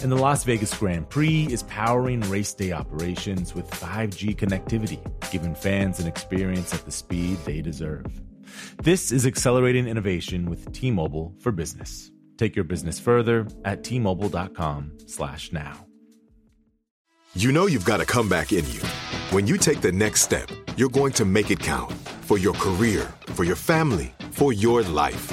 And the Las Vegas Grand Prix is powering race day operations with 5G connectivity, giving fans an experience at the speed they deserve. This is accelerating innovation with T-Mobile for Business. Take your business further at t-mobile.com/now. You know you've got a comeback in you. When you take the next step, you're going to make it count for your career, for your family, for your life.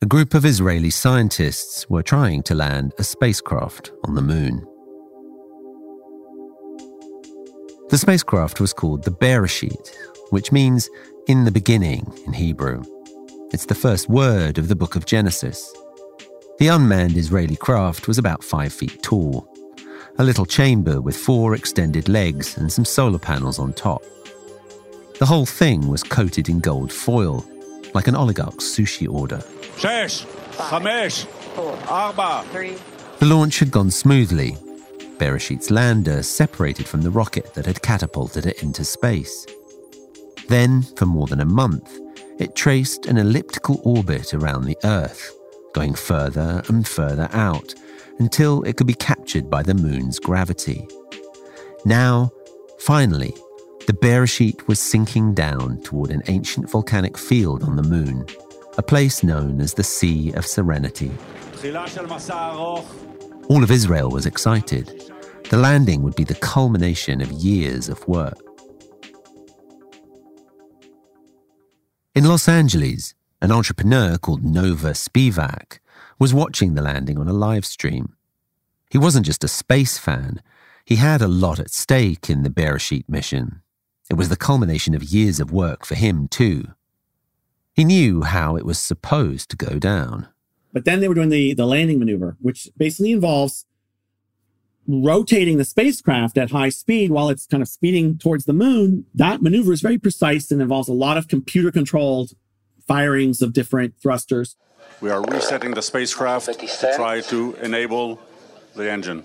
a group of Israeli scientists were trying to land a spacecraft on the moon. The spacecraft was called the Beresheet, which means in the beginning in Hebrew. It's the first word of the book of Genesis. The unmanned Israeli craft was about five feet tall, a little chamber with four extended legs and some solar panels on top. The whole thing was coated in gold foil, like an oligarch's sushi order. The launch had gone smoothly. Beresheet's lander separated from the rocket that had catapulted it into space. Then, for more than a month, it traced an elliptical orbit around the Earth, going further and further out until it could be captured by the moon's gravity. Now, finally, the Beresheet was sinking down toward an ancient volcanic field on the moon, a place known as the Sea of Serenity. All of Israel was excited. The landing would be the culmination of years of work. In Los Angeles, an entrepreneur called Nova Spivack was watching the landing on a live stream. He wasn't just a space fan, he had a lot at stake in the Beresheet mission. It was the culmination of years of work for him, too. He knew how it was supposed to go down. But then they were doing the, the landing maneuver, which basically involves rotating the spacecraft at high speed while it's kind of speeding towards the moon. That maneuver is very precise and involves a lot of computer controlled firings of different thrusters. We are resetting the spacecraft to try to enable the engine.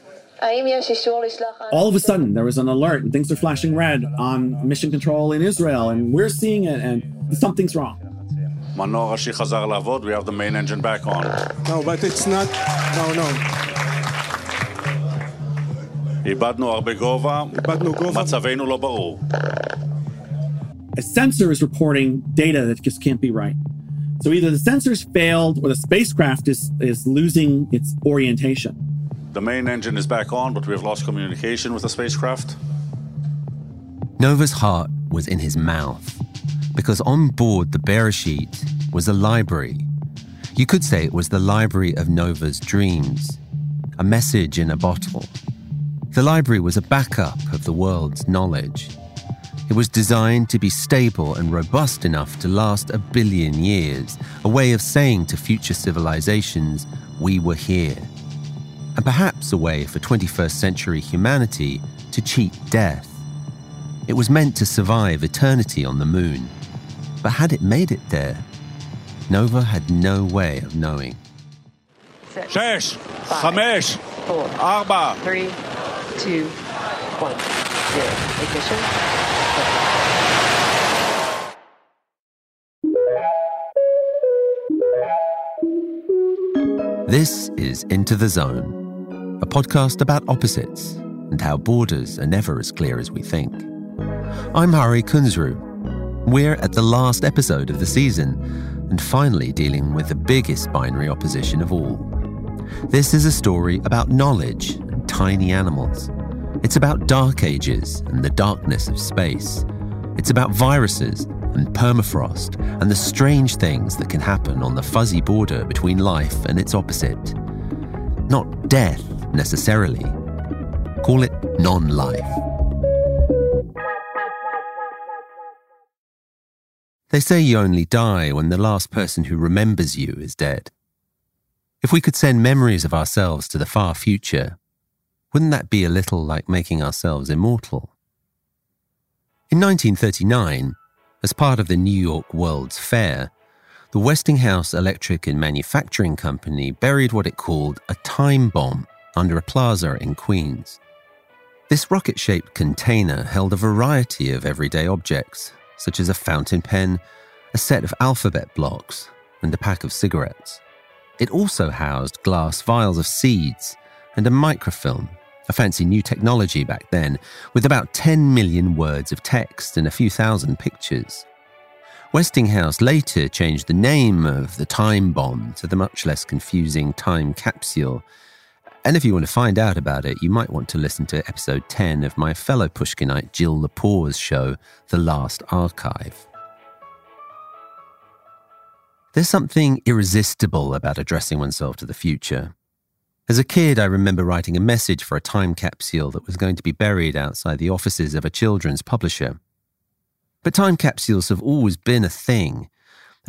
All of a sudden, there was an alert and things are flashing red on mission control in Israel, and we're seeing it, and something's wrong. מנוע ראשי חזר לעבוד, we have the main engine back on. No, but it's not. No, no. איבדנו הרבה גובה, איבדנו גובה. מצבנו לא ברור. A sensor is reporting data that just can't be right. So either the sensors failed or the spacecraft is, is losing its orientation. The main engine is back on, but we have lost communication with the spacecraft. Nova's heart was in his mouth because on board the Beresheet was a library. You could say it was the library of Nova's dreams, a message in a bottle. The library was a backup of the world's knowledge. It was designed to be stable and robust enough to last a billion years, a way of saying to future civilizations, we were here. And perhaps a way for 21st century humanity to cheat death. It was meant to survive eternity on the moon. But had it made it there, Nova had no way of knowing. Six, Six five, Hamesh, four, Arba. Three, two, one, zero. Ignition. This is Into the Zone, a podcast about opposites and how borders are never as clear as we think. I'm Hari Kunzru we're at the last episode of the season and finally dealing with the biggest binary opposition of all. This is a story about knowledge and tiny animals. It's about dark ages and the darkness of space. It's about viruses and permafrost and the strange things that can happen on the fuzzy border between life and its opposite. Not death necessarily. Call it non life. They say you only die when the last person who remembers you is dead. If we could send memories of ourselves to the far future, wouldn't that be a little like making ourselves immortal? In 1939, as part of the New York World's Fair, the Westinghouse Electric and Manufacturing Company buried what it called a time bomb under a plaza in Queens. This rocket shaped container held a variety of everyday objects, such as a fountain pen, a set of alphabet blocks, and a pack of cigarettes. It also housed glass vials of seeds and a microfilm a fancy new technology back then, with about 10 million words of text and a few thousand pictures. Westinghouse later changed the name of the time bomb to the much less confusing time capsule. And if you want to find out about it, you might want to listen to episode 10 of my fellow Pushkinite Jill Lepore's show, The Last Archive. There's something irresistible about addressing oneself to the future. As a kid, I remember writing a message for a time capsule that was going to be buried outside the offices of a children's publisher. But time capsules have always been a thing.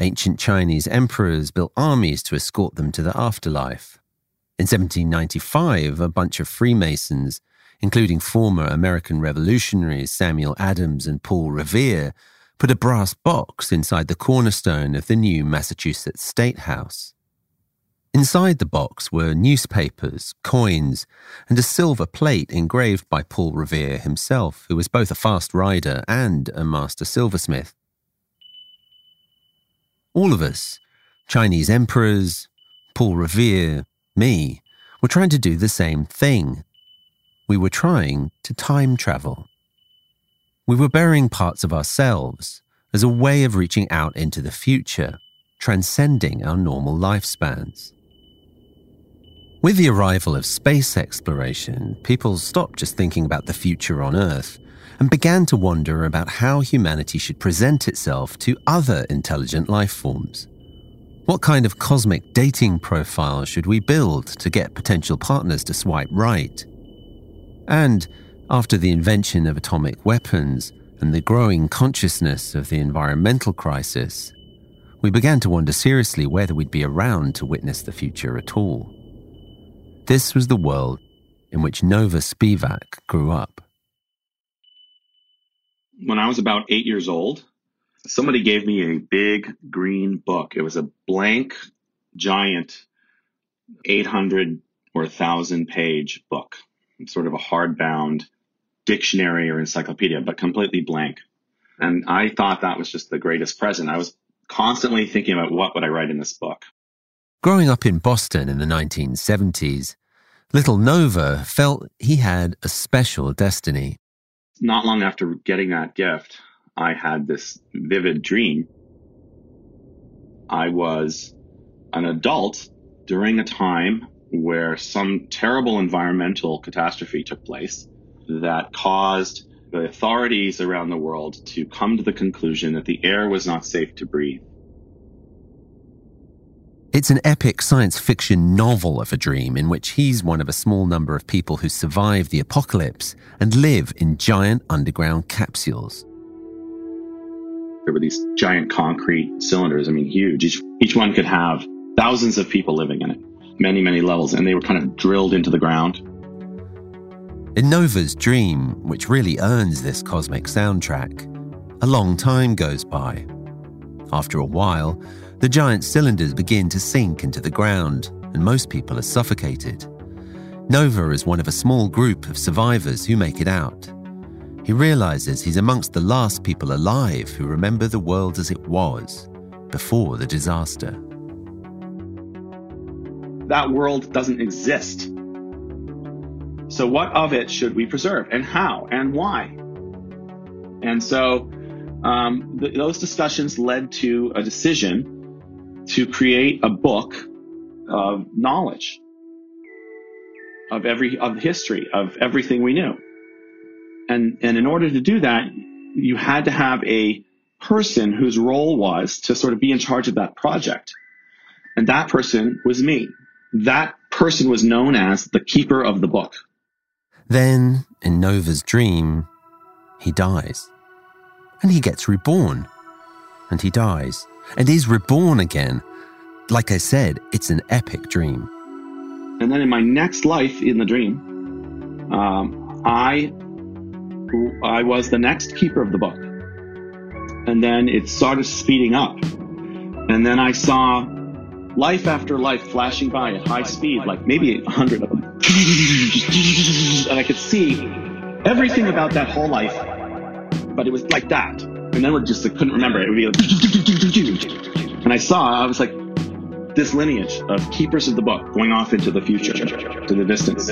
Ancient Chinese emperors built armies to escort them to the afterlife. In 1795, a bunch of Freemasons, including former American revolutionaries Samuel Adams and Paul Revere, put a brass box inside the cornerstone of the new Massachusetts State House. Inside the box were newspapers, coins, and a silver plate engraved by Paul Revere himself, who was both a fast rider and a master silversmith. All of us, Chinese emperors, Paul Revere, me, were trying to do the same thing. We were trying to time travel. We were burying parts of ourselves as a way of reaching out into the future, transcending our normal lifespans. With the arrival of space exploration, people stopped just thinking about the future on Earth and began to wonder about how humanity should present itself to other intelligent life forms. What kind of cosmic dating profile should we build to get potential partners to swipe right? And after the invention of atomic weapons and the growing consciousness of the environmental crisis, we began to wonder seriously whether we'd be around to witness the future at all. This was the world in which Nova Spivack grew up. When I was about eight years old, somebody gave me a big green book. It was a blank, giant, 800 or 1,000 page book, sort of a hardbound dictionary or encyclopedia, but completely blank. And I thought that was just the greatest present. I was constantly thinking about what would I write in this book. Growing up in Boston in the 1970s, little Nova felt he had a special destiny. Not long after getting that gift, I had this vivid dream. I was an adult during a time where some terrible environmental catastrophe took place that caused the authorities around the world to come to the conclusion that the air was not safe to breathe. It's an epic science fiction novel of a dream in which he's one of a small number of people who survive the apocalypse and live in giant underground capsules. There were these giant concrete cylinders, I mean, huge. Each, each one could have thousands of people living in it, many, many levels, and they were kind of drilled into the ground. In Nova's dream, which really earns this cosmic soundtrack, a long time goes by. After a while, the giant cylinders begin to sink into the ground, and most people are suffocated. Nova is one of a small group of survivors who make it out. He realizes he's amongst the last people alive who remember the world as it was before the disaster. That world doesn't exist. So, what of it should we preserve, and how, and why? And so, um, th- those discussions led to a decision to create a book of knowledge of every of history of everything we knew. And and in order to do that, you had to have a person whose role was to sort of be in charge of that project. And that person was me. That person was known as the keeper of the book. Then, in Nova's dream, he dies. And he gets reborn. And he dies. And is reborn again. Like I said, it's an epic dream. And then in my next life in the dream, um, I I was the next keeper of the book. And then it started speeding up. And then I saw life after life flashing by at high speed, like maybe a hundred of them. And I could see everything about that whole life, but it was like that. And then it just I couldn't remember it. It would be like, and I saw, I was like, this lineage of keepers of the book going off into the future, to the distance.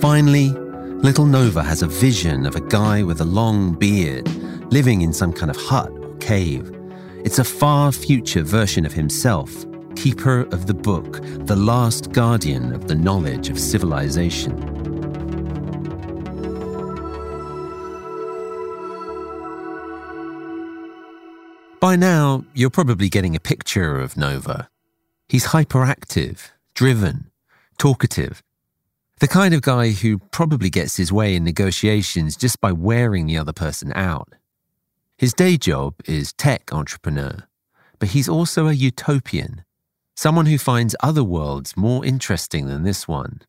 Finally, little Nova has a vision of a guy with a long beard living in some kind of hut or cave. It's a far future version of himself, keeper of the book, the last guardian of the knowledge of civilization. By now, you're probably getting a picture of Nova. He's hyperactive, driven, talkative, the kind of guy who probably gets his way in negotiations just by wearing the other person out. His day job is tech entrepreneur, but he's also a utopian, someone who finds other worlds more interesting than this one,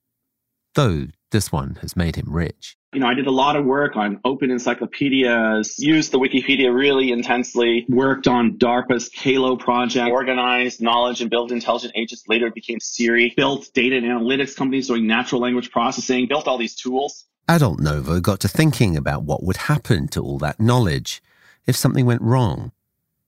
though this one has made him rich. You know, I did a lot of work on open encyclopedias, used the Wikipedia really intensely, worked on DARPA's CALO project, organized knowledge and built intelligent agents. Later it became Siri, built data and analytics companies doing natural language processing, built all these tools. Adult Nova got to thinking about what would happen to all that knowledge if something went wrong.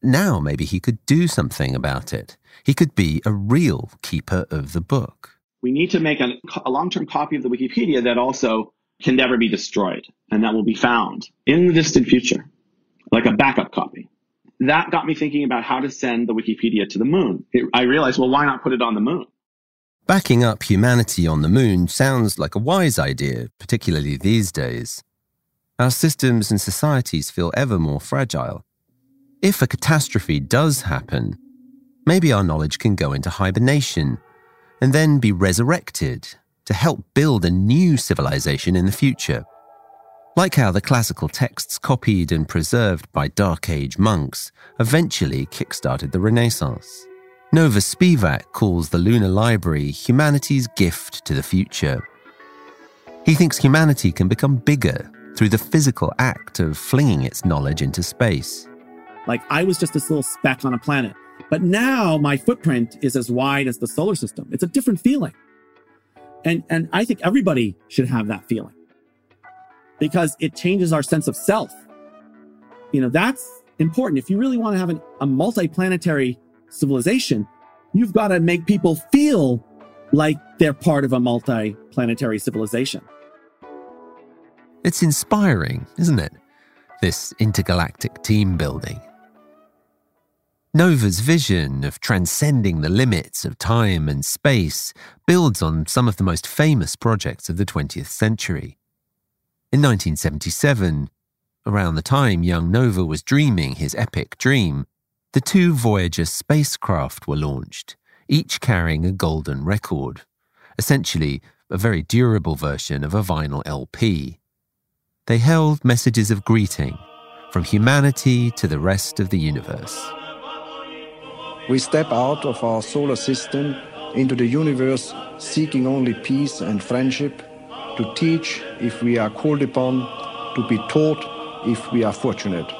Now maybe he could do something about it. He could be a real keeper of the book. We need to make a, a long term copy of the Wikipedia that also can never be destroyed and that will be found in the distant future, like a backup copy. That got me thinking about how to send the Wikipedia to the moon. It, I realized, well, why not put it on the moon? Backing up humanity on the moon sounds like a wise idea, particularly these days. Our systems and societies feel ever more fragile. If a catastrophe does happen, maybe our knowledge can go into hibernation and then be resurrected to help build a new civilization in the future. Like how the classical texts copied and preserved by Dark Age monks eventually kickstarted the Renaissance. Nova Spivack calls the Lunar Library humanity's gift to the future. He thinks humanity can become bigger through the physical act of flinging its knowledge into space. Like I was just this little speck on a planet, but now my footprint is as wide as the solar system. It's a different feeling. And, and I think everybody should have that feeling because it changes our sense of self. You know, that's important. If you really want to have an, a multi-planetary civilization, you've got to make people feel like they're part of a multi-planetary civilization. It's inspiring, isn't it? This intergalactic team building. Nova's vision of transcending the limits of time and space builds on some of the most famous projects of the 20th century. In 1977, around the time young Nova was dreaming his epic dream, the two Voyager spacecraft were launched, each carrying a golden record, essentially a very durable version of a vinyl LP. They held messages of greeting from humanity to the rest of the universe. We step out of our solar system into the universe seeking only peace and friendship, to teach if we are called upon, to be taught if we are fortunate.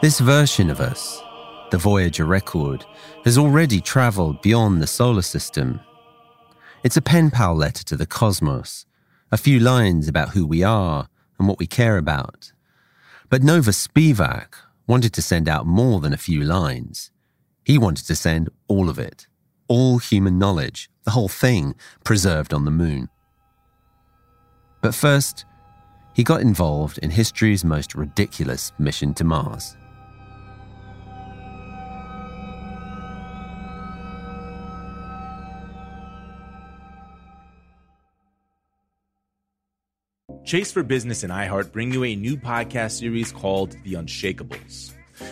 This version of us, the Voyager record, has already traveled beyond the solar system. It's a pen pal letter to the cosmos, a few lines about who we are and what we care about. But Nova Spivack wanted to send out more than a few lines. He wanted to send all of it, all human knowledge, the whole thing, preserved on the moon. But first, he got involved in history's most ridiculous mission to Mars. Chase for Business and iHeart bring you a new podcast series called The Unshakables.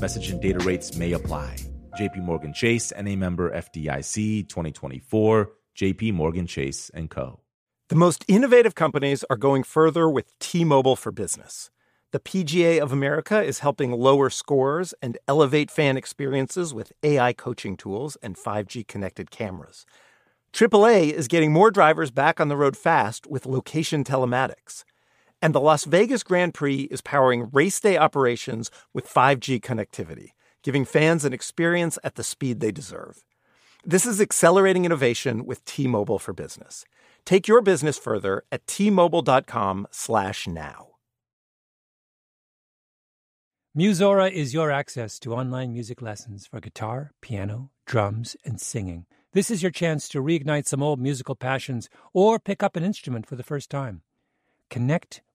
Message and data rates may apply. JP Morgan Chase and a member FDIC 2024, JP Morgan Chase and Co. The most innovative companies are going further with T-Mobile for Business. The PGA of America is helping lower scores and elevate fan experiences with AI coaching tools and 5G connected cameras. AAA is getting more drivers back on the road fast with location telematics. And the Las Vegas Grand Prix is powering race day operations with 5G connectivity, giving fans an experience at the speed they deserve. This is accelerating innovation with T-Mobile for Business. Take your business further at t-mobile.com/now. Musora is your access to online music lessons for guitar, piano, drums, and singing. This is your chance to reignite some old musical passions or pick up an instrument for the first time. Connect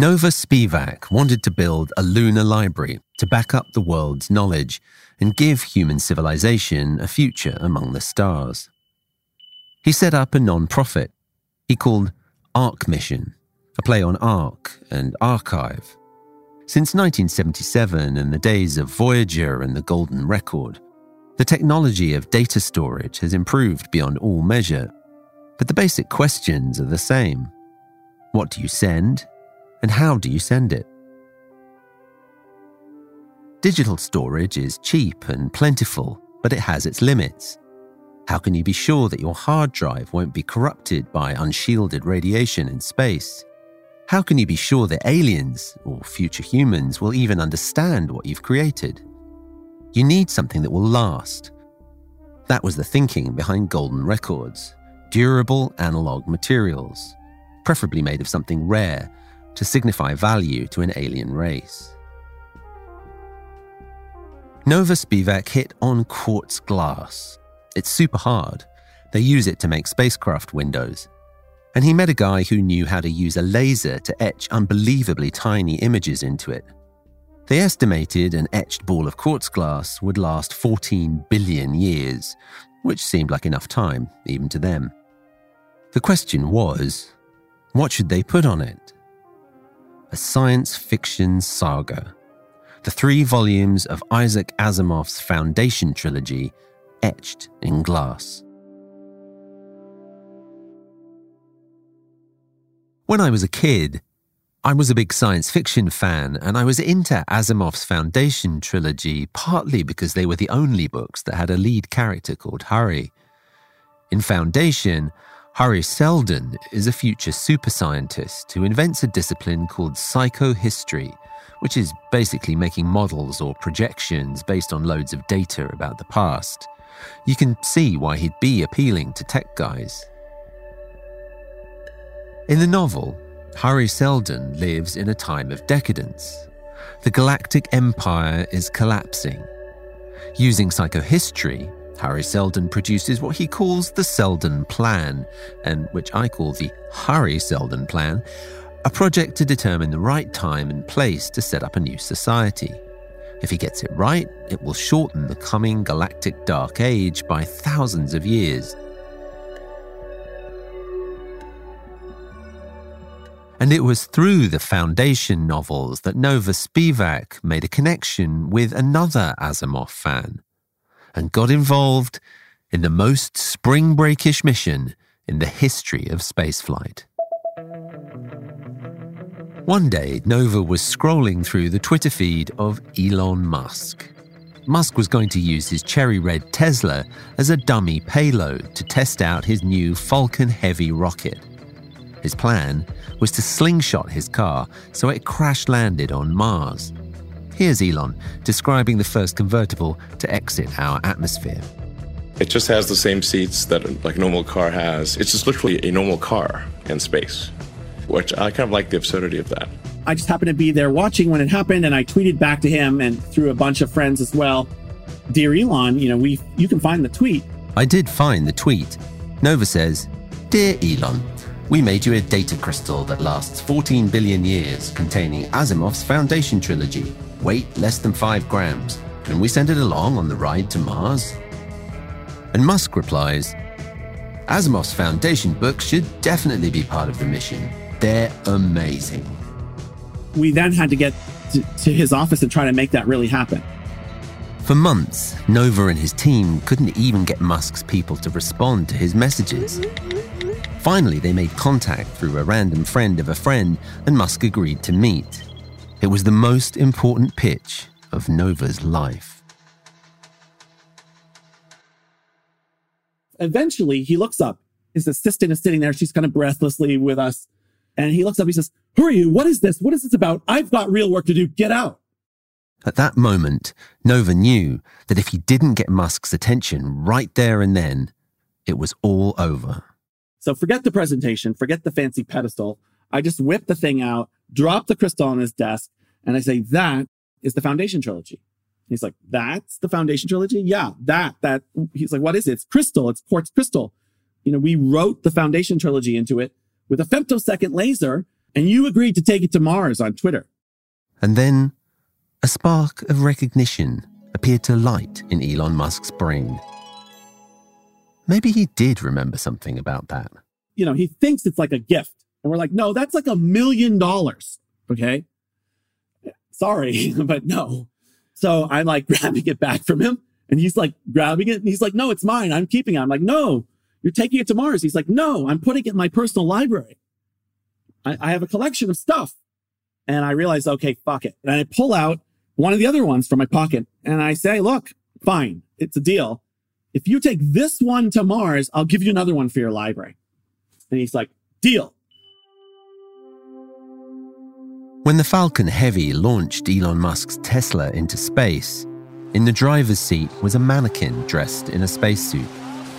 Nova Spivack wanted to build a lunar library to back up the world's knowledge and give human civilization a future among the stars. He set up a non-profit he called Arch Mission, a play on Ark and archive. Since 1977 and the days of Voyager and the Golden Record, the technology of data storage has improved beyond all measure, but the basic questions are the same. What do you send? And how do you send it? Digital storage is cheap and plentiful, but it has its limits. How can you be sure that your hard drive won't be corrupted by unshielded radiation in space? How can you be sure that aliens, or future humans, will even understand what you've created? You need something that will last. That was the thinking behind Golden Records durable analog materials, preferably made of something rare to signify value to an alien race. Nova Spivack hit on quartz glass. It's super hard. They use it to make spacecraft windows. And he met a guy who knew how to use a laser to etch unbelievably tiny images into it. They estimated an etched ball of quartz glass would last 14 billion years, which seemed like enough time, even to them. The question was what should they put on it? a science fiction saga. The three volumes of Isaac Asimov's Foundation trilogy, etched in glass. When I was a kid, I was a big science fiction fan, and I was into Asimov's Foundation trilogy partly because they were the only books that had a lead character called Hari. In Foundation, Hari Seldon is a future super scientist who invents a discipline called psychohistory, which is basically making models or projections based on loads of data about the past. You can see why he'd be appealing to tech guys. In the novel, Hari Seldon lives in a time of decadence. The galactic empire is collapsing. Using psychohistory, Hari Seldon produces what he calls the Seldon Plan, and which I call the Hari Seldon Plan, a project to determine the right time and place to set up a new society. If he gets it right, it will shorten the coming galactic dark age by thousands of years And it was through the Foundation novels that Nova Spivack made a connection with another Asimov fan and got involved in the most spring breakish mission in the history of spaceflight. One day, Nova was scrolling through the Twitter feed of Elon Musk. Musk was going to use his cherry red Tesla as a dummy payload to test out his new Falcon Heavy rocket. His plan was to slingshot his car so it crash landed on Mars. Here's Elon describing the first convertible to exit our atmosphere. It just has the same seats that like a normal car has. It's just literally a normal car in space, which I kind of like the absurdity of that. I just happened to be there watching when it happened, and I tweeted back to him and through a bunch of friends as well. Dear Elon, you know, we you can find the tweet. I did find the tweet. Nova says, Dear Elon, we made you a data crystal that lasts 14 billion years, containing Asimov's Foundation trilogy. Weight less than 5 grams. Can we send it along on the ride to Mars? And Musk replies, Asimov's Foundation books should definitely be part of the mission. They're amazing. We then had to get to, to his office and try to make that really happen. For months, Nova and his team couldn't even get Musk's people to respond to his messages. Finally, they made contact through a random friend of a friend, and Musk agreed to meet. It was the most important pitch of Nova's life. Eventually, he looks up. His assistant is sitting there. She's kind of breathlessly with us. And he looks up. He says, Who are you? What is this? What is this about? I've got real work to do. Get out. At that moment, Nova knew that if he didn't get Musk's attention right there and then, it was all over. So forget the presentation, forget the fancy pedestal. I just whip the thing out, drop the crystal on his desk, and I say, that is the foundation trilogy. He's like, that's the foundation trilogy? Yeah, that, that. He's like, what is it? It's crystal. It's quartz crystal. You know, we wrote the foundation trilogy into it with a femtosecond laser, and you agreed to take it to Mars on Twitter. And then a spark of recognition appeared to light in Elon Musk's brain. Maybe he did remember something about that. You know, he thinks it's like a gift. And we're like, no, that's like a million dollars. Okay. Sorry, but no. So I'm like grabbing it back from him. And he's like grabbing it. And he's like, no, it's mine. I'm keeping it. I'm like, no, you're taking it to Mars. He's like, no, I'm putting it in my personal library. I, I have a collection of stuff. And I realize, okay, fuck it. And I pull out one of the other ones from my pocket and I say, look, fine, it's a deal if you take this one to Mars, I'll give you another one for your library. And he's like, deal. When the Falcon Heavy launched Elon Musk's Tesla into space, in the driver's seat was a mannequin dressed in a spacesuit.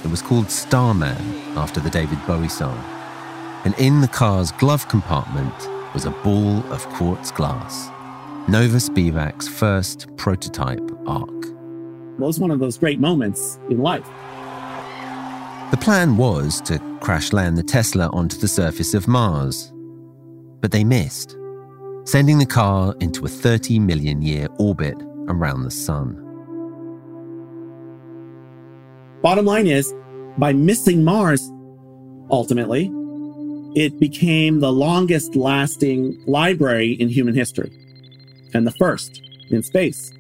It was called Starman after the David Bowie song. And in the car's glove compartment was a ball of quartz glass, Nova Spivack's first prototype Ark was one of those great moments in life. The plan was to crash land the Tesla onto the surface of Mars. But they missed, sending the car into a 30 million year orbit around the Sun. Bottom line is, by missing Mars, ultimately, it became the longest lasting library in human history and the first in space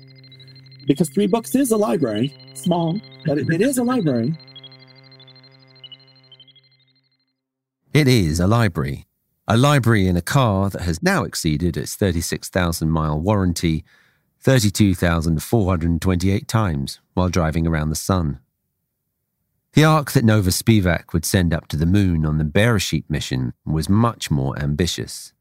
because three books is a library, small, but it, it is a library. It is a library, a library in a car that has now exceeded its 36,000 mile warranty 32,428 times while driving around the sun. The arc that Nova Spivack would send up to the moon on the Beresheet mission was much more ambitious.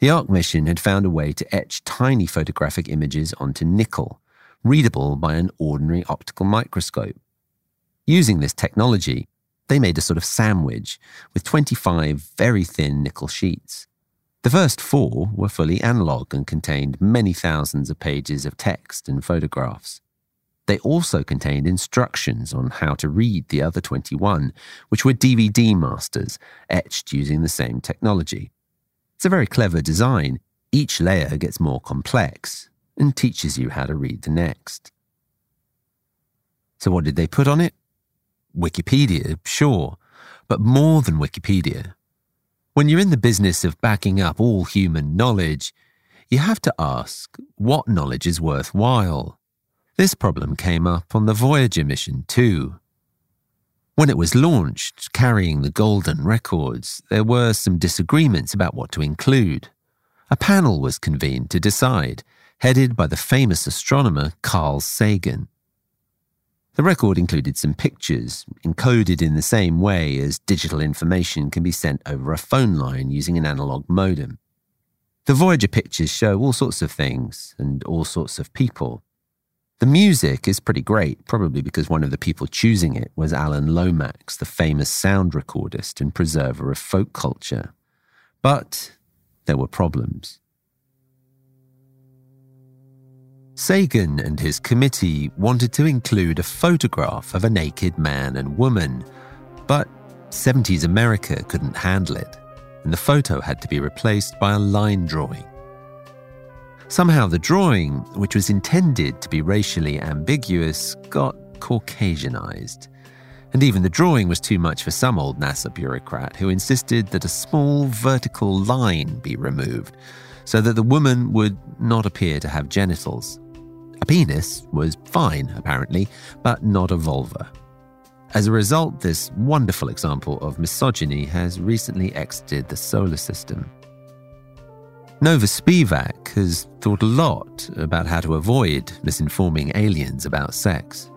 The Arch mission had found a way to etch tiny photographic images onto nickel, readable by an ordinary optical microscope. Using this technology, they made a sort of sandwich with 25 very thin nickel sheets. The first four were fully analog and contained many thousands of pages of text and photographs. They also contained instructions on how to read the other 21, which were DVD masters etched using the same technology. It's a very clever design. Each layer gets more complex and teaches you how to read the next. So, what did they put on it? Wikipedia, sure, but more than Wikipedia. When you're in the business of backing up all human knowledge, you have to ask what knowledge is worthwhile. This problem came up on the Voyager mission too. When it was launched, carrying the golden records, there were some disagreements about what to include. A panel was convened to decide, headed by the famous astronomer Carl Sagan. The record included some pictures, encoded in the same way as digital information can be sent over a phone line using an analog modem. The Voyager pictures show all sorts of things and all sorts of people. The music is pretty great, probably because one of the people choosing it was Alan Lomax, the famous sound recordist and preserver of folk culture. But there were problems. Sagan and his committee wanted to include a photograph of a naked man and woman, but 70s America couldn't handle it, and the photo had to be replaced by a line drawing. Somehow, the drawing, which was intended to be racially ambiguous, got Caucasianized. And even the drawing was too much for some old NASA bureaucrat who insisted that a small vertical line be removed so that the woman would not appear to have genitals. A penis was fine, apparently, but not a vulva. As a result, this wonderful example of misogyny has recently exited the solar system. Nova Spivack has thought a lot about how to avoid misinforming aliens about sex.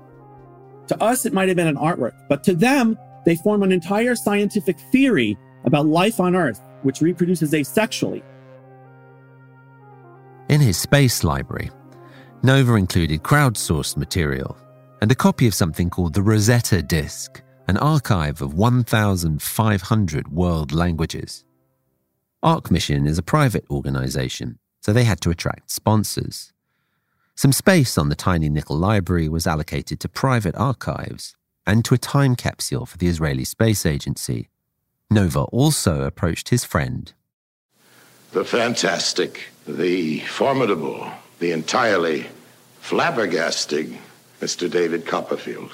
To us, it might have been an artwork, but to them, they form an entire scientific theory about life on Earth, which reproduces asexually. In his space library, Nova included crowdsourced material and a copy of something called the Rosetta Disk, an archive of 1,500 world languages. Arch Mission is a private organization, so they had to attract sponsors. Some space on the tiny nickel library was allocated to private archives and to a time capsule for the Israeli Space Agency. Nova also approached his friend. The fantastic, the formidable, the entirely flabbergasting Mr. David Copperfield.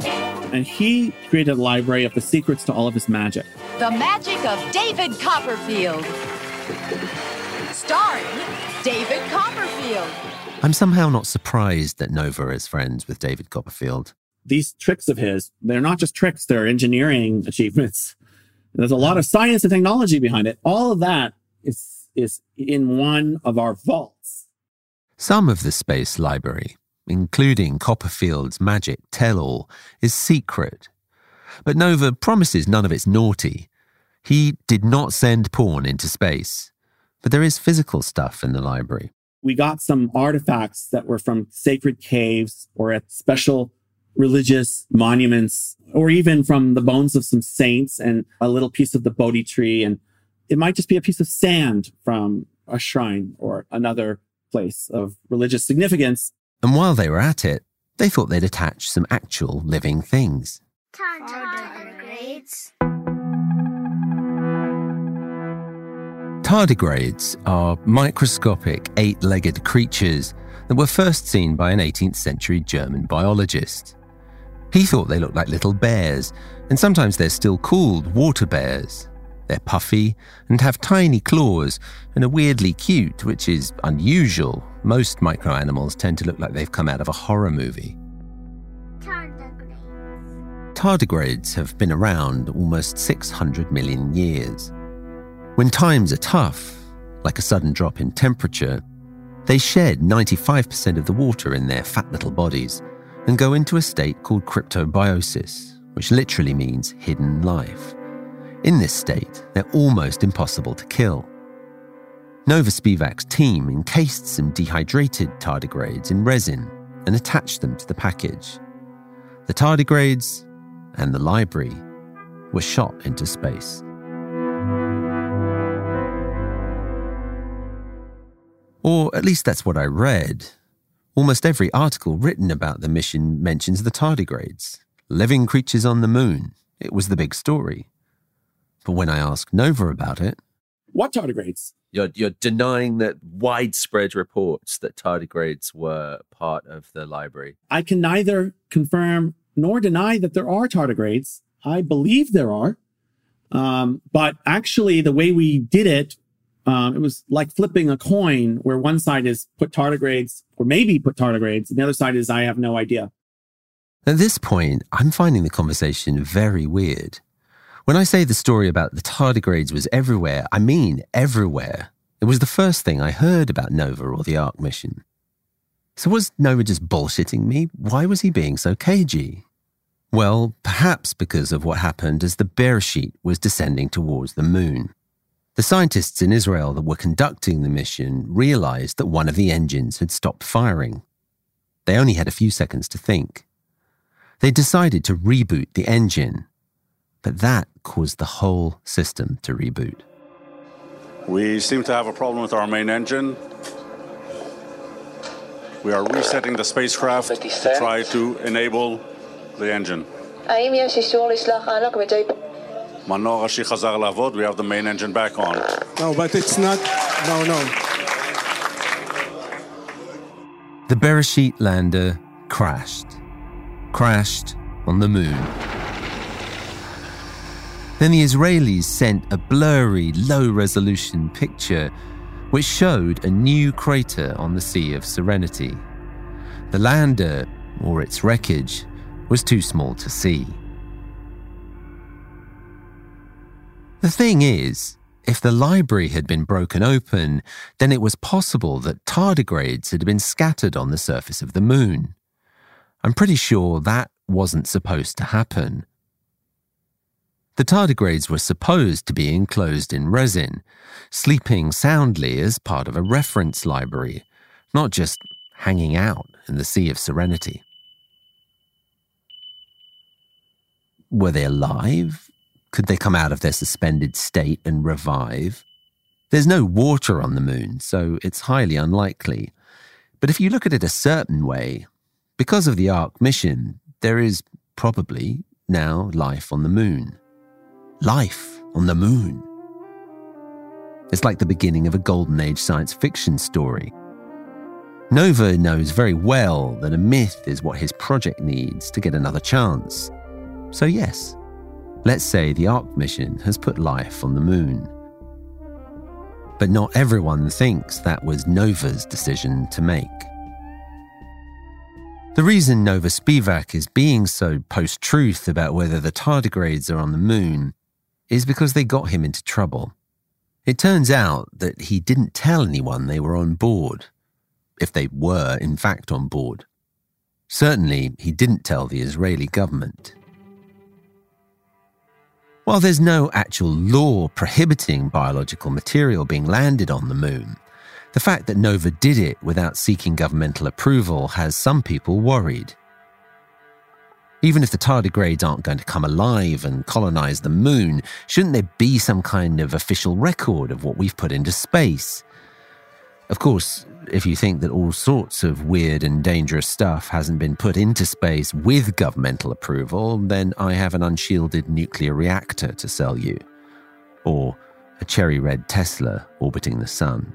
And he created a library of the secrets to all of his magic. The Magic of David Copperfield. Starring David Copperfield. I'm somehow not surprised that Nova is friends with David Copperfield. These tricks of his, they're not just tricks, they're engineering achievements. There's a lot of science and technology behind it. All of that is, is in one of our vaults. Some of the space library, including Copperfield's magic tell all, is secret. But Nova promises none of it's naughty. He did not send porn into space. But there is physical stuff in the library. We got some artifacts that were from sacred caves or at special religious monuments, or even from the bones of some saints and a little piece of the Bodhi tree. And it might just be a piece of sand from a shrine or another place of religious significance. And while they were at it, they thought they'd attach some actual living things. Tardigrades. Tardigrades are microscopic eight legged creatures that were first seen by an 18th century German biologist. He thought they looked like little bears, and sometimes they're still called water bears. They're puffy and have tiny claws and are weirdly cute, which is unusual. Most micro animals tend to look like they've come out of a horror movie. Tardigrades have been around almost 600 million years. When times are tough, like a sudden drop in temperature, they shed 95% of the water in their fat little bodies and go into a state called cryptobiosis, which literally means hidden life. In this state, they're almost impossible to kill. Nova Spivack's team encased some dehydrated tardigrades in resin and attached them to the package. The tardigrades and the library were shot into space. Or at least that's what I read. Almost every article written about the mission mentions the tardigrades, living creatures on the moon. It was the big story. But when I asked Nova about it, what tardigrades? You're, you're denying that widespread reports that tardigrades were part of the library. I can neither confirm nor deny that there are tardigrades. I believe there are. Um, but actually, the way we did it, um, it was like flipping a coin where one side is put tardigrades or maybe put tardigrades, and the other side is I have no idea. At this point, I'm finding the conversation very weird. When I say the story about the tardigrades was everywhere, I mean everywhere. It was the first thing I heard about Nova or the Arch mission. So was Nova just bullshitting me? Why was he being so cagey? Well, perhaps because of what happened as the Beresheet was descending towards the moon. The scientists in Israel that were conducting the mission realized that one of the engines had stopped firing. They only had a few seconds to think. They decided to reboot the engine but that caused the whole system to reboot. We seem to have a problem with our main engine. We are resetting the spacecraft to try to enable the engine. Lavod, we have the main engine back on. No, but it's not. No, no. The Beresheet lander crashed. Crashed on the moon then the Israelis sent a blurry, low resolution picture which showed a new crater on the Sea of Serenity. The lander, or its wreckage, was too small to see. The thing is, if the library had been broken open, then it was possible that tardigrades had been scattered on the surface of the moon. I'm pretty sure that wasn't supposed to happen. The tardigrades were supposed to be enclosed in resin, sleeping soundly as part of a reference library, not just hanging out in the Sea of Serenity. Were they alive? Could they come out of their suspended state and revive? There's no water on the moon, so it's highly unlikely. But if you look at it a certain way, because of the Arch mission, there is probably now life on the moon life on the moon. It's like the beginning of a golden age science fiction story. Nova knows very well that a myth is what his project needs to get another chance. So, yes, let's say the Arch mission has put life on the moon. But not everyone thinks that was Nova's decision to make. The reason Nova Spivack is being so post truth about whether the tardigrades are on the moon is because they got him into trouble. It turns out that he didn't tell anyone they were on board, if they were in fact on board. Certainly, he didn't tell the Israeli government. While there's no actual law prohibiting biological material being landed on the moon, the fact that Nova did it without seeking governmental approval has some people worried. Even if the tardigrades aren't going to come alive and colonize the moon, shouldn't there be some kind of official record of what we've put into space? Of course, if you think that all sorts of weird and dangerous stuff hasn't been put into space with governmental approval, then I have an unshielded nuclear reactor to sell you. Or a cherry red Tesla orbiting the sun.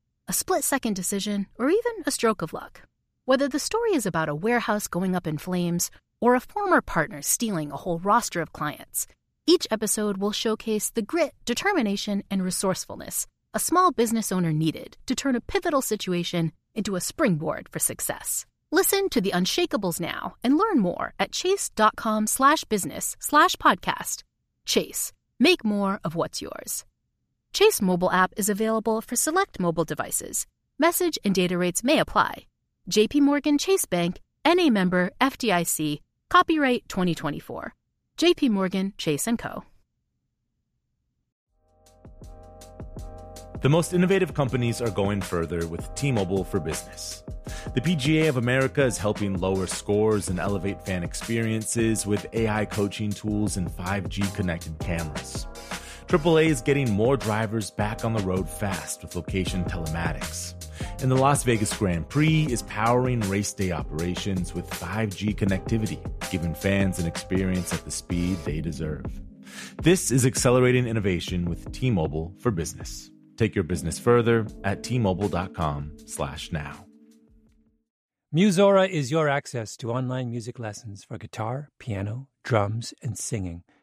a split second decision, or even a stroke of luck. Whether the story is about a warehouse going up in flames or a former partner stealing a whole roster of clients, each episode will showcase the grit, determination, and resourcefulness a small business owner needed to turn a pivotal situation into a springboard for success. Listen to the Unshakables now and learn more at chase.com slash business slash podcast. Chase, make more of what's yours. Chase mobile app is available for select mobile devices. Message and data rates may apply. JP Morgan Chase Bank, NA member FDIC, copyright 2024. JP Morgan Chase & Co. The most innovative companies are going further with T-Mobile for Business. The PGA of America is helping lower scores and elevate fan experiences with AI coaching tools and 5G connected cameras. AAA is getting more drivers back on the road fast with location telematics. And the Las Vegas Grand Prix is powering race day operations with 5G connectivity, giving fans an experience at the speed they deserve. This is accelerating innovation with T-Mobile for Business. Take your business further at tmobile.com slash now. Musora is your access to online music lessons for guitar, piano, drums, and singing.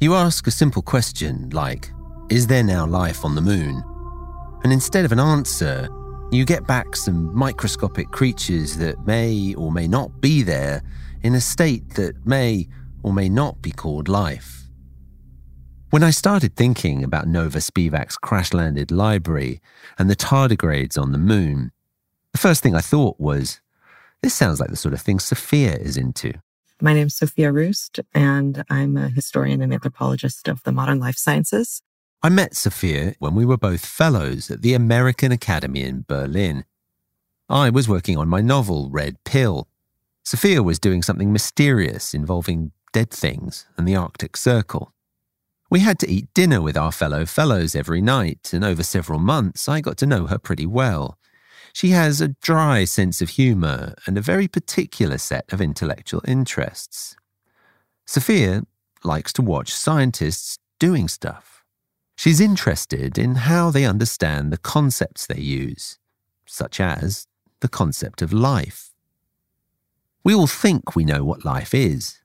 You ask a simple question like, Is there now life on the moon? And instead of an answer, you get back some microscopic creatures that may or may not be there in a state that may or may not be called life. When I started thinking about Nova Spivack's crash landed library and the tardigrades on the moon, the first thing I thought was, this sounds like the sort of thing Sophia is into. My name is Sophia Roosth, and I'm a historian and anthropologist of the modern life sciences. I met Sophia when we were both fellows at the American Academy in Berlin. I was working on my novel, Red Pill. Sophia was doing something mysterious involving dead things and the Arctic Circle. We had to eat dinner with our fellow fellows every night, and over several months I got to know her pretty well. She has a dry sense of humour and a very particular set of intellectual interests. Sophia likes to watch scientists doing stuff. She's interested in how they understand the concepts they use, such as the concept of life. We all think we know what life is.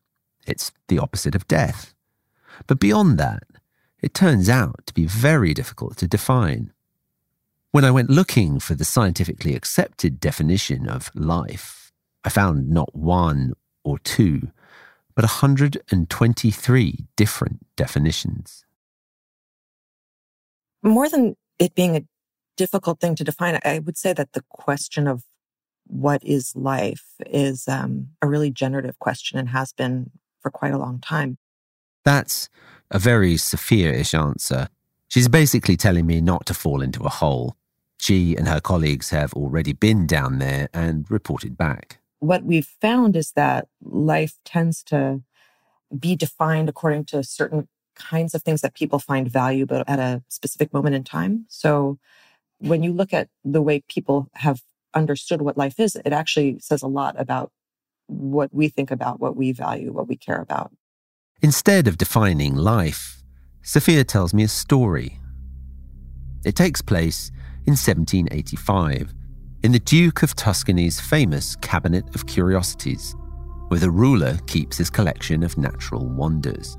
It's the opposite of death. But beyond that, it turns out to be very difficult to define. When I went looking for the scientifically accepted definition of life, I found not one or two, but 123 different definitions. More than it being a difficult thing to define, I would say that the question of what is life is um, a really generative question and has been for quite a long time. That's a very Sophia ish answer. She's basically telling me not to fall into a hole. She and her colleagues have already been down there and reported back. What we've found is that life tends to be defined according to certain kinds of things that people find valuable at a specific moment in time. So when you look at the way people have understood what life is, it actually says a lot about what we think about, what we value, what we care about. Instead of defining life, Sophia tells me a story. It takes place in 1785 in the Duke of Tuscany's famous Cabinet of Curiosities, where the ruler keeps his collection of natural wonders.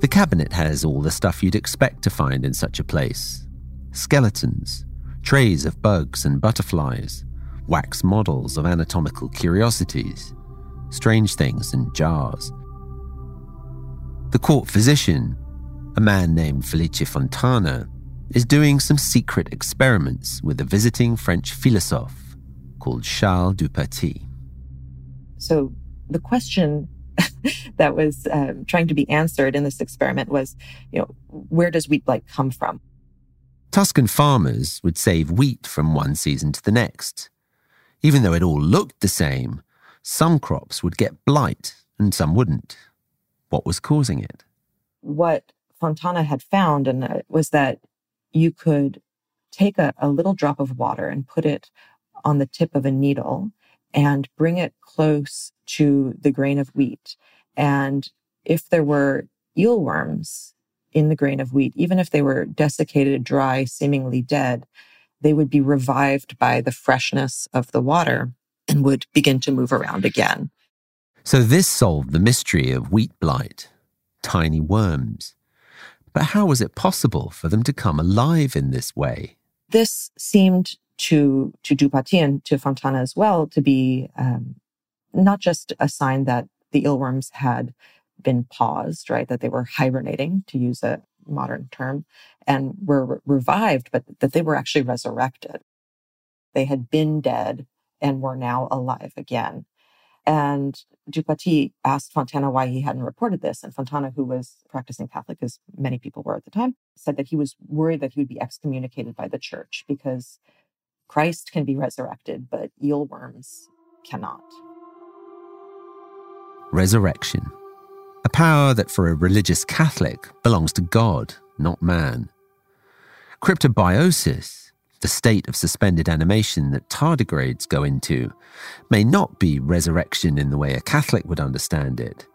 The cabinet has all the stuff you'd expect to find in such a place skeletons, trays of bugs and butterflies, wax models of anatomical curiosities, strange things in jars. The court physician, a man named Felice Fontana, is doing some secret experiments with a visiting French philosophe called Charles Dupaty. So the question that was um, trying to be answered in this experiment was, you know, where does wheat blight come from? Tuscan farmers would save wheat from one season to the next. Even though it all looked the same, some crops would get blight and some wouldn't. What was causing it? What Fontana had found and uh, was that you could take a, a little drop of water and put it on the tip of a needle and bring it close to the grain of wheat. And if there were eelworms in the grain of wheat, even if they were desiccated, dry, seemingly dead, they would be revived by the freshness of the water and would begin to move around again. So this solved the mystery of wheat blight, tiny worms. But how was it possible for them to come alive in this way? This seemed to to Dupaty and to Fontana as well to be um, not just a sign that the eelworms had been paused, right? That they were hibernating, to use a modern term, and were re- revived, but that they were actually resurrected. They had been dead and were now alive again. And Dupaty asked Fontana why he hadn't reported this. And Fontana, who was practicing Catholic, as many people were at the time, said that he was worried that he would be excommunicated by the church because Christ can be resurrected, but eelworms cannot. Resurrection. A power that for a religious Catholic belongs to God, not man. Cryptobiosis, the state of suspended animation that tardigrades go into, may not be resurrection in the way a Catholic would understand it,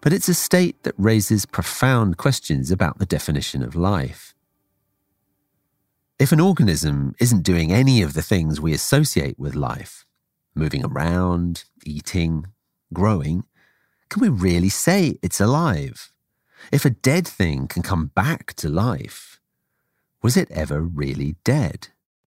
but it's a state that raises profound questions about the definition of life. If an organism isn't doing any of the things we associate with life, moving around, eating, growing, can we really say it's alive? If a dead thing can come back to life, was it ever really dead?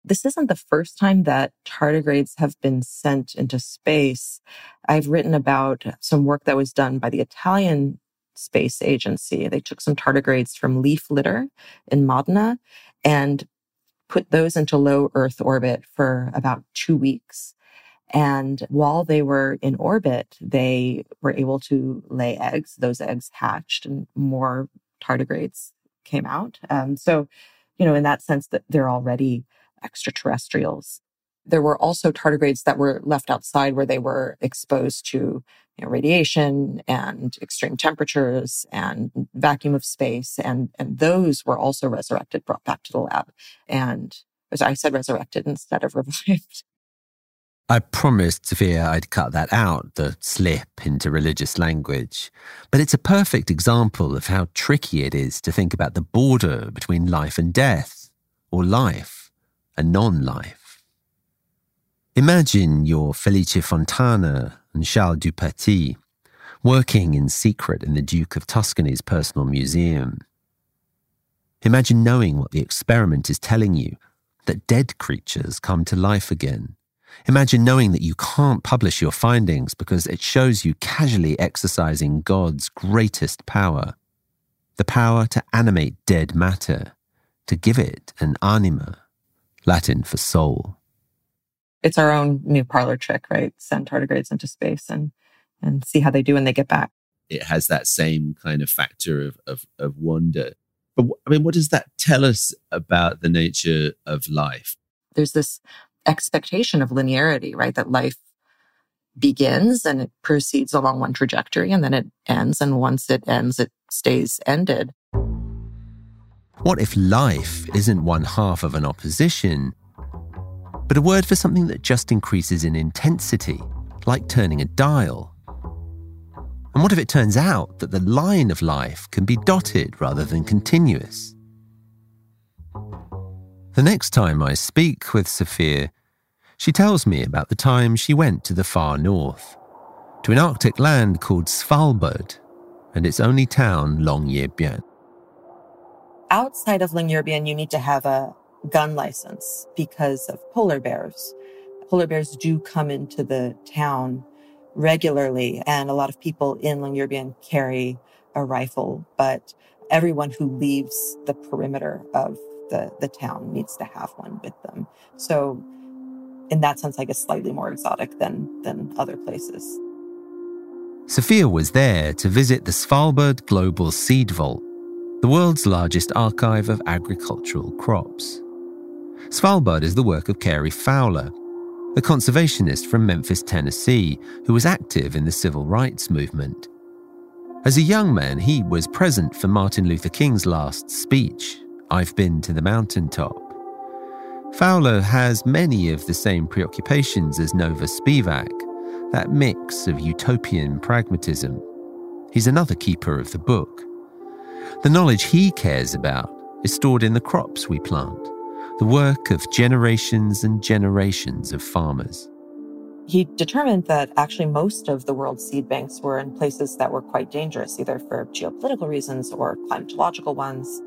This isn't the first time that tardigrades have been sent into space. I've written about some work that was done by the Italian Space Agency. They took some tardigrades from leaf litter in Modena and put those into low Earth orbit for about two weeks. And while they were in orbit, they were able to lay eggs. Those eggs hatched and more tardigrades came out. Um, so, you know, in that sense that they're already extraterrestrials. There were also tardigrades that were left outside where they were exposed to you know, radiation and extreme temperatures and vacuum of space. And, and those were also resurrected, brought back to the lab. And as I said, resurrected instead of revived. I promised Sophia I'd cut that out, the slip into religious language. But it's a perfect example of how tricky it is to think about the border between life and death, or life and non life. Imagine you're Felice Fontana and Charles Dupaty working in secret in the Duke of Tuscany's personal museum. Imagine knowing what the experiment is telling you that dead creatures come to life again. Imagine knowing that you can't publish your findings because it shows you casually exercising God's greatest power the power to animate dead matter, to give it an anima, Latin for soul. It's our own new parlor trick, right? Send tardigrades into space and and see how they do when they get back. It has that same kind of factor of of, of wonder. But I mean, what does that tell us about the nature of life? There's this expectation of linearity, right? That life begins and it proceeds along one trajectory and then it ends. And once it ends, it stays ended. What if life isn't one half of an opposition, but a word for something that just increases in intensity, like turning a dial? And what if it turns out that the line of life can be dotted rather than continuous? The next time I speak with Sophia, she tells me about the time she went to the far north, to an Arctic land called Svalbard and its only town, Longyearbyen. Outside of Longyearbyen, you need to have a gun license because of polar bears. Polar bears do come into the town regularly, and a lot of people in Longyearbyen carry a rifle, but everyone who leaves the perimeter of the, the town needs to have one with them. So in that sense, I guess slightly more exotic than, than other places. Sophia was there to visit the Svalbard Global Seed Vault, the world's largest archive of agricultural crops. Svalbard is the work of Cary Fowler, a conservationist from Memphis, Tennessee, who was active in the civil rights movement. As a young man, he was present for Martin Luther King's last speech, I've Been to the Mountaintop. Fowler has many of the same preoccupations as Nova Spivack, that mix of utopian pragmatism. He's another keeper of the book. The knowledge he cares about is stored in the crops we plant, the work of generations and generations of farmers. He determined that actually most of the world's seed banks were in places that were quite dangerous, either for geopolitical reasons or climatological ones,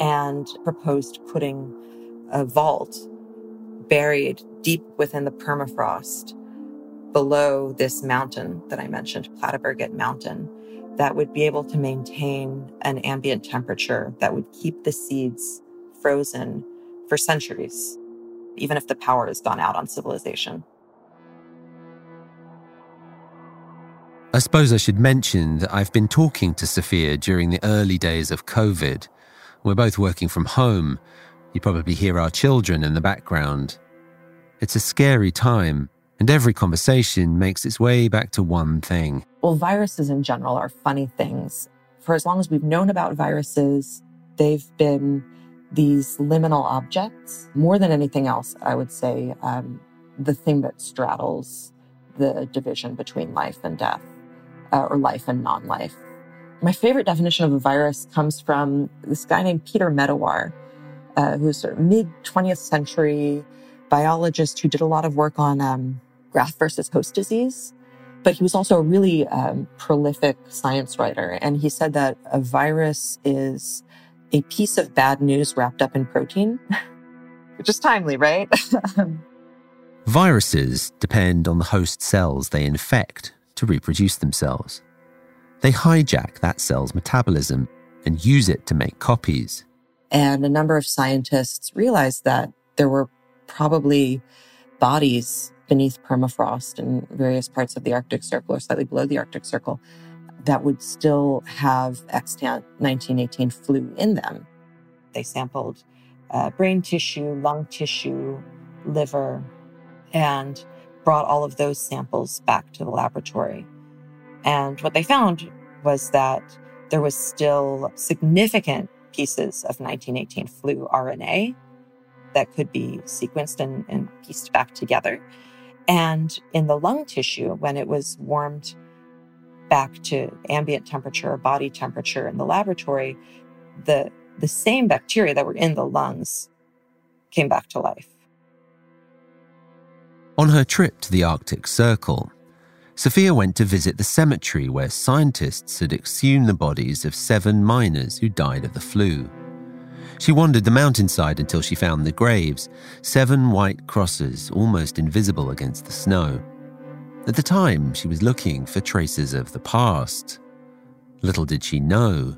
and proposed putting a vault buried deep within the permafrost below this mountain that I mentioned, Plateberget Mountain, that would be able to maintain an ambient temperature that would keep the seeds frozen for centuries, even if the power has gone out on civilization. I suppose I should mention that I've been talking to Sophia during the early days of COVID. We're both working from home, you probably hear our children in the background. It's a scary time, and every conversation makes its way back to one thing. Well, viruses in general are funny things. For as long as we've known about viruses, they've been these liminal objects. More than anything else, I would say um, the thing that straddles the division between life and death, uh, or life and non life. My favorite definition of a virus comes from this guy named Peter Medawar uh, who's a mid 20th century biologist who did a lot of work on um, graft versus host disease. But he was also a really um, prolific science writer. And he said that a virus is a piece of bad news wrapped up in protein, which is timely, right? Viruses depend on the host cells they infect to reproduce themselves. They hijack that cell's metabolism and use it to make copies. And a number of scientists realized that there were probably bodies beneath permafrost in various parts of the Arctic Circle or slightly below the Arctic Circle that would still have extant 1918 flu in them. They sampled uh, brain tissue, lung tissue, liver, and brought all of those samples back to the laboratory. And what they found was that there was still significant pieces of 1918 flu RNA that could be sequenced and, and pieced back together. And in the lung tissue, when it was warmed back to ambient temperature or body temperature in the laboratory, the, the same bacteria that were in the lungs came back to life. On her trip to the Arctic Circle, Sophia went to visit the cemetery where scientists had exhumed the bodies of seven miners who died of the flu. She wandered the mountainside until she found the graves, seven white crosses almost invisible against the snow. At the time, she was looking for traces of the past. Little did she know,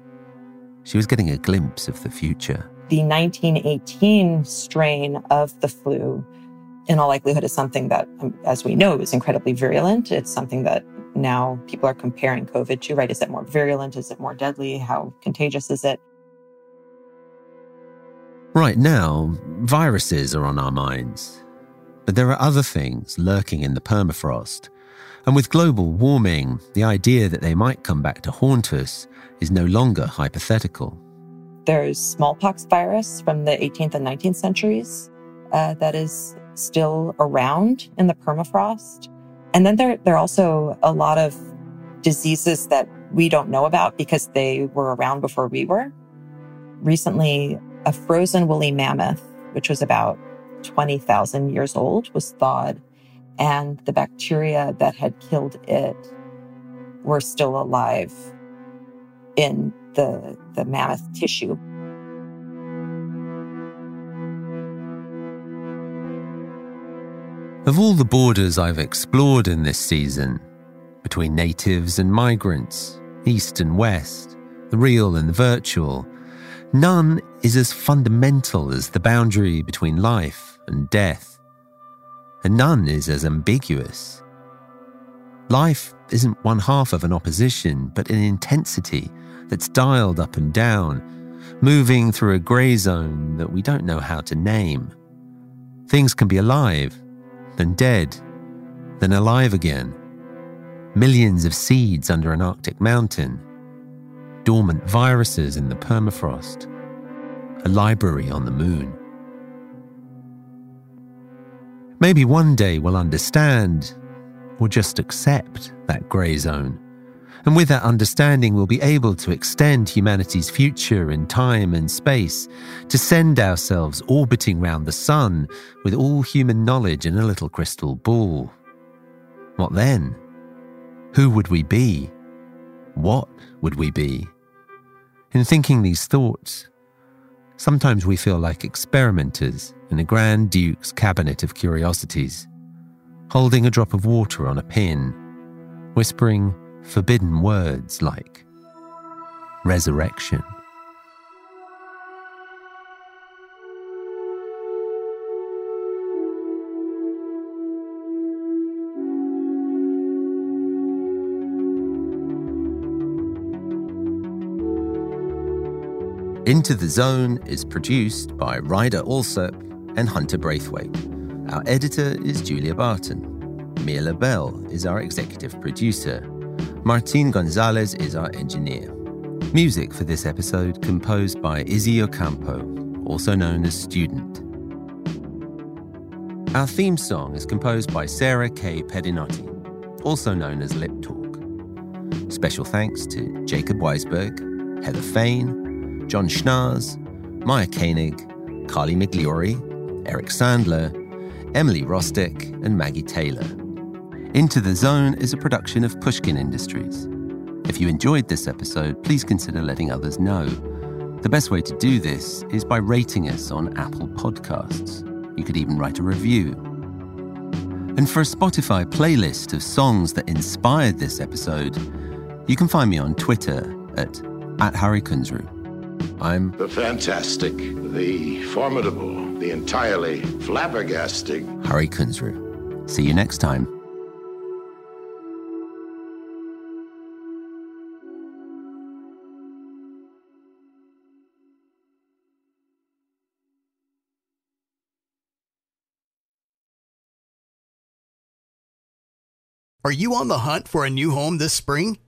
she was getting a glimpse of the future. The 1918 strain of the flu in all likelihood is something that, um, as we know, is incredibly virulent. It's something that now people are comparing COVID to, right? Is it more virulent? Is it more deadly? How contagious is it? Right now, viruses are on our minds. But there are other things lurking in the permafrost. And with global warming, the idea that they might come back to haunt us is no longer hypothetical. There's smallpox virus from the 18th and 19th centuries uh, that is still around in the permafrost. And then there, there are also a lot of diseases that we don't know about because they were around before we were. Recently, a frozen woolly mammoth which was about 20,000 years old, was thawed, and the bacteria that had killed it were still alive in the, the mammoth tissue. Of all the borders I've explored in this season, between natives and migrants, east and west, the real and the virtual, none is as fundamental as the boundary between life and death. And none is as ambiguous. Life isn't one half of an opposition, but an intensity that's dialed up and down, moving through a grey zone that we don't know how to name. Things can be alive then dead, then alive again. Millions of seeds under an Arctic mountain, dormant viruses in the permafrost, a library on the moon. Maybe one day we'll understand or just accept that grey zone and with that understanding, we'll be able to extend humanity's future in time and space, to send ourselves orbiting round the sun with all human knowledge in a little crystal ball. What then? Who would we be? What would we be? In thinking these thoughts, sometimes we feel like experimenters in a Grand Duke's cabinet of curiosities, holding a drop of water on a pin, whispering forbidden words like resurrection. Into the Zone is produced by Ryder Alsop and Hunter Braithwaite. Our editor is Julia Barton. Mia LaBelle is our executive producer. Martin Gonzalez is our engineer. Music for this episode composed by Izzy Ocampo, also known as Student. Our theme song is composed by Sarah K. Pedinotti, also known as Lip Talk. Special thanks to Jacob Weisberg, Heather Fain, John Schnars, Maya Koenig, Carly Migliori, Eric Sandler, Emily Rostek, and Maggie Taylor. Into the Zone is a production of Pushkin Industries. If you enjoyed this episode, please consider letting others know. The best way to do this is by rating us on Apple Podcasts. You could even write a review. And for a Spotify playlist of songs that inspired this episode, you can find me on Twitter at, at Hari Kunzru. I'm the fantastic, the formidable, the entirely flabbergasting Hari Kunzru. See you next time. Are you on the hunt for a new home this spring?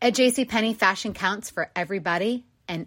at JCPenney, fashion counts for everybody and